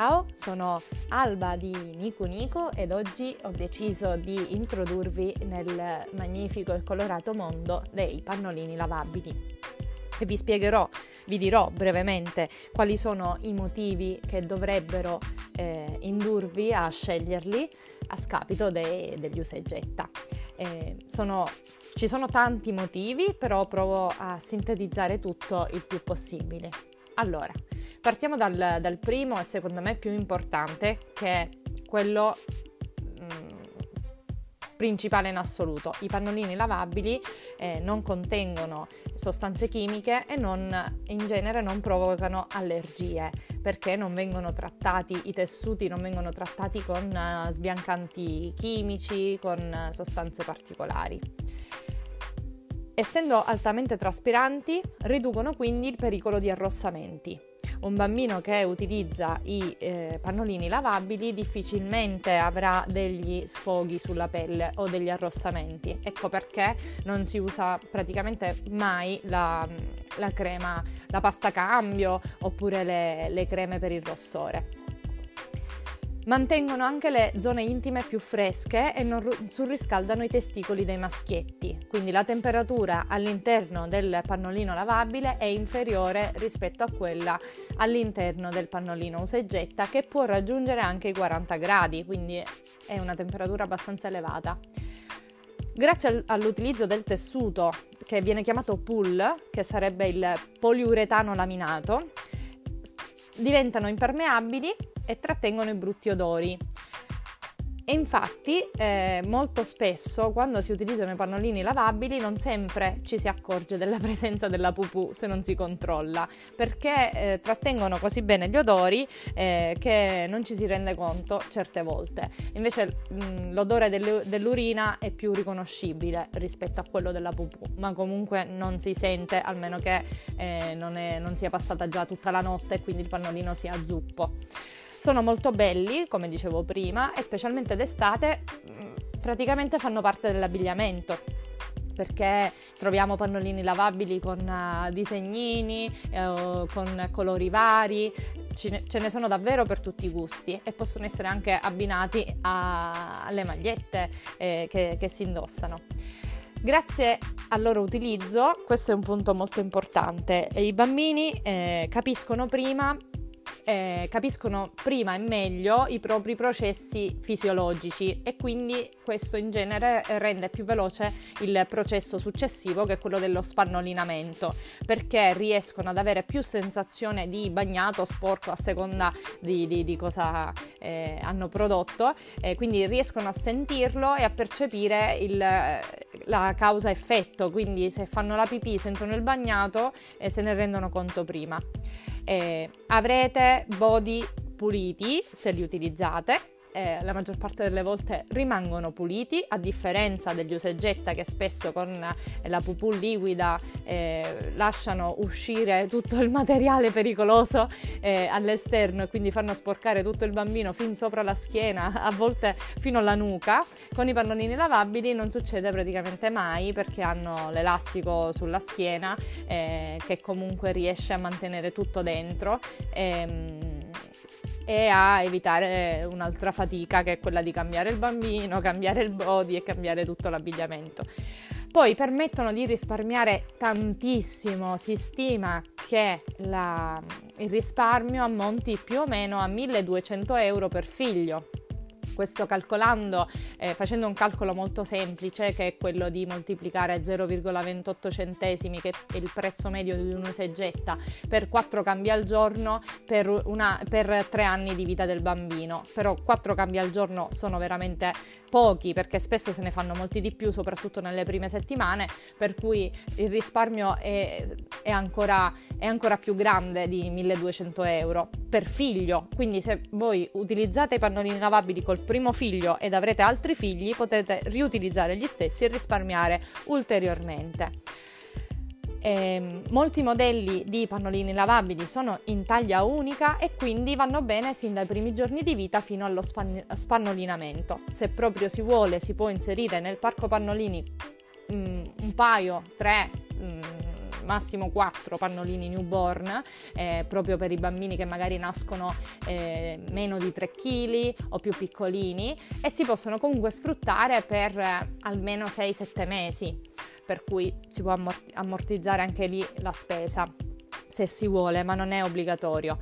Ciao, sono Alba di Nico Nico ed oggi ho deciso di introdurvi nel magnifico e colorato mondo dei pannolini lavabili. E vi spiegherò, vi dirò brevemente quali sono i motivi che dovrebbero eh, indurvi a sceglierli a scapito de- degli usa e getta. Eh, sono, ci sono tanti motivi, però provo a sintetizzare tutto il più possibile. Allora, partiamo dal, dal primo e secondo me più importante, che è quello mm, principale in assoluto. I pannolini lavabili eh, non contengono sostanze chimiche e non, in genere non provocano allergie perché non vengono trattati, i tessuti non vengono trattati con uh, sbiancanti chimici, con uh, sostanze particolari. Essendo altamente traspiranti, riducono quindi il pericolo di arrossamenti. Un bambino che utilizza i eh, pannolini lavabili difficilmente avrà degli sfoghi sulla pelle o degli arrossamenti. Ecco perché non si usa praticamente mai la, la crema, la pasta cambio oppure le, le creme per il rossore. Mantengono anche le zone intime più fresche e non surriscaldano i testicoli dei maschietti, quindi la temperatura all'interno del pannolino lavabile è inferiore rispetto a quella all'interno del pannolino usa e getta che può raggiungere anche i 40 gradi, quindi è una temperatura abbastanza elevata. Grazie all'utilizzo del tessuto che viene chiamato pull, che sarebbe il poliuretano laminato, diventano impermeabili e trattengono i brutti odori. E infatti eh, molto spesso quando si utilizzano i pannolini lavabili non sempre ci si accorge della presenza della pupù se non si controlla, perché eh, trattengono così bene gli odori eh, che non ci si rende conto certe volte. Invece mh, l'odore dell'urina è più riconoscibile rispetto a quello della pupù, ma comunque non si sente almeno che eh, non, è, non sia passata già tutta la notte e quindi il pannolino sia zuppo. Sono molto belli, come dicevo prima, e specialmente d'estate mm, praticamente fanno parte dell'abbigliamento perché troviamo pannolini lavabili con uh, disegnini, uh, con colori vari, ce ne, sono davvero per tutti i gusti e possono essere anche abbinati a, alle magliette eh, che, che si indossano. Grazie al loro utilizzo, questo è un punto molto importante, i bambini eh, capiscono prima eh, capiscono prima e meglio i propri processi fisiologici e quindi questo in genere rende più veloce il processo successivo che è quello dello spannolinamento perché riescono ad avere più sensazione di bagnato, sporco a seconda di, di, di cosa eh, hanno prodotto, eh, quindi riescono a sentirlo e a percepire il, la causa-effetto, quindi se fanno la pipì, sentono il bagnato e se ne rendono conto prima. Eh, avrete body puliti se li utilizzate eh, la maggior parte delle volte rimangono puliti, a differenza degli usegetta che spesso con la pupù liquida eh, lasciano uscire tutto il materiale pericoloso eh, all'esterno e quindi fanno sporcare tutto il bambino fin sopra la schiena, a volte fino alla nuca. Con i pannolini lavabili non succede praticamente mai perché hanno l'elastico sulla schiena eh, che comunque riesce a mantenere tutto dentro. Ehm, e a evitare un'altra fatica che è quella di cambiare il bambino, cambiare il body e cambiare tutto l'abbigliamento. Poi permettono di risparmiare tantissimo, si stima che la, il risparmio ammonti più o meno a 1200 euro per figlio questo calcolando, eh, facendo un calcolo molto semplice che è quello di moltiplicare 0,28 centesimi che è il prezzo medio di un usegetta per 4 cambi al giorno per, una, per 3 anni di vita del bambino. Però 4 cambi al giorno sono veramente pochi perché spesso se ne fanno molti di più, soprattutto nelle prime settimane, per cui il risparmio è, è, ancora, è ancora più grande di 1200 euro per figlio. Quindi se voi utilizzate i pannolini lavabili col primo figlio ed avrete altri figli, potete riutilizzare gli stessi e risparmiare ulteriormente. Eh, molti modelli di pannolini lavabili sono in taglia unica e quindi vanno bene sin dai primi giorni di vita fino allo span- spannolinamento. Se proprio si vuole, si può inserire nel parco pannolini mh, mm, un paio, tre mh, mm, massimo 4 pannolini newborn, eh, proprio per i bambini che magari nascono eh, meno di 3 kg o più piccolini e si possono comunque sfruttare per eh, almeno 6-7 mesi, per cui si può ammortizzare anche lì la spesa se si vuole, ma non è obbligatorio.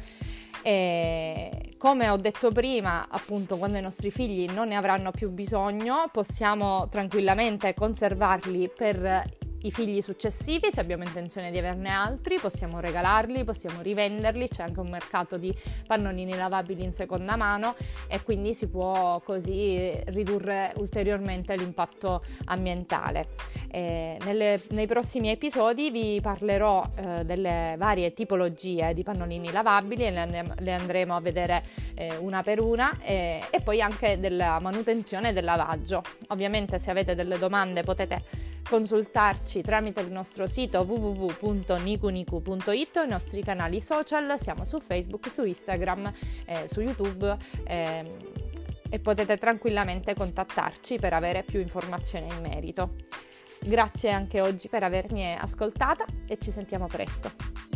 E come ho detto prima, appunto, quando i nostri figli non ne avranno più bisogno, possiamo tranquillamente conservarli per i figli successivi, se abbiamo intenzione di averne altri, possiamo regalarli, possiamo rivenderli, c'è anche un mercato di pannolini lavabili in seconda mano e quindi si può così ridurre ulteriormente l'impatto ambientale. Nelle, nei prossimi episodi vi parlerò eh, delle varie tipologie di pannolini lavabili e le, and- le andremo a vedere eh, una per una e poi anche della manutenzione e del lavaggio. Ovviamente se avete delle domande potete consultarci tramite il nostro sito www.nikuniku.it, i nostri canali social, siamo su Facebook, su Instagram, eh, su YouTube eh, e potete tranquillamente contattarci per avere più informazioni in merito. Grazie anche oggi per avermi ascoltata e ci sentiamo presto.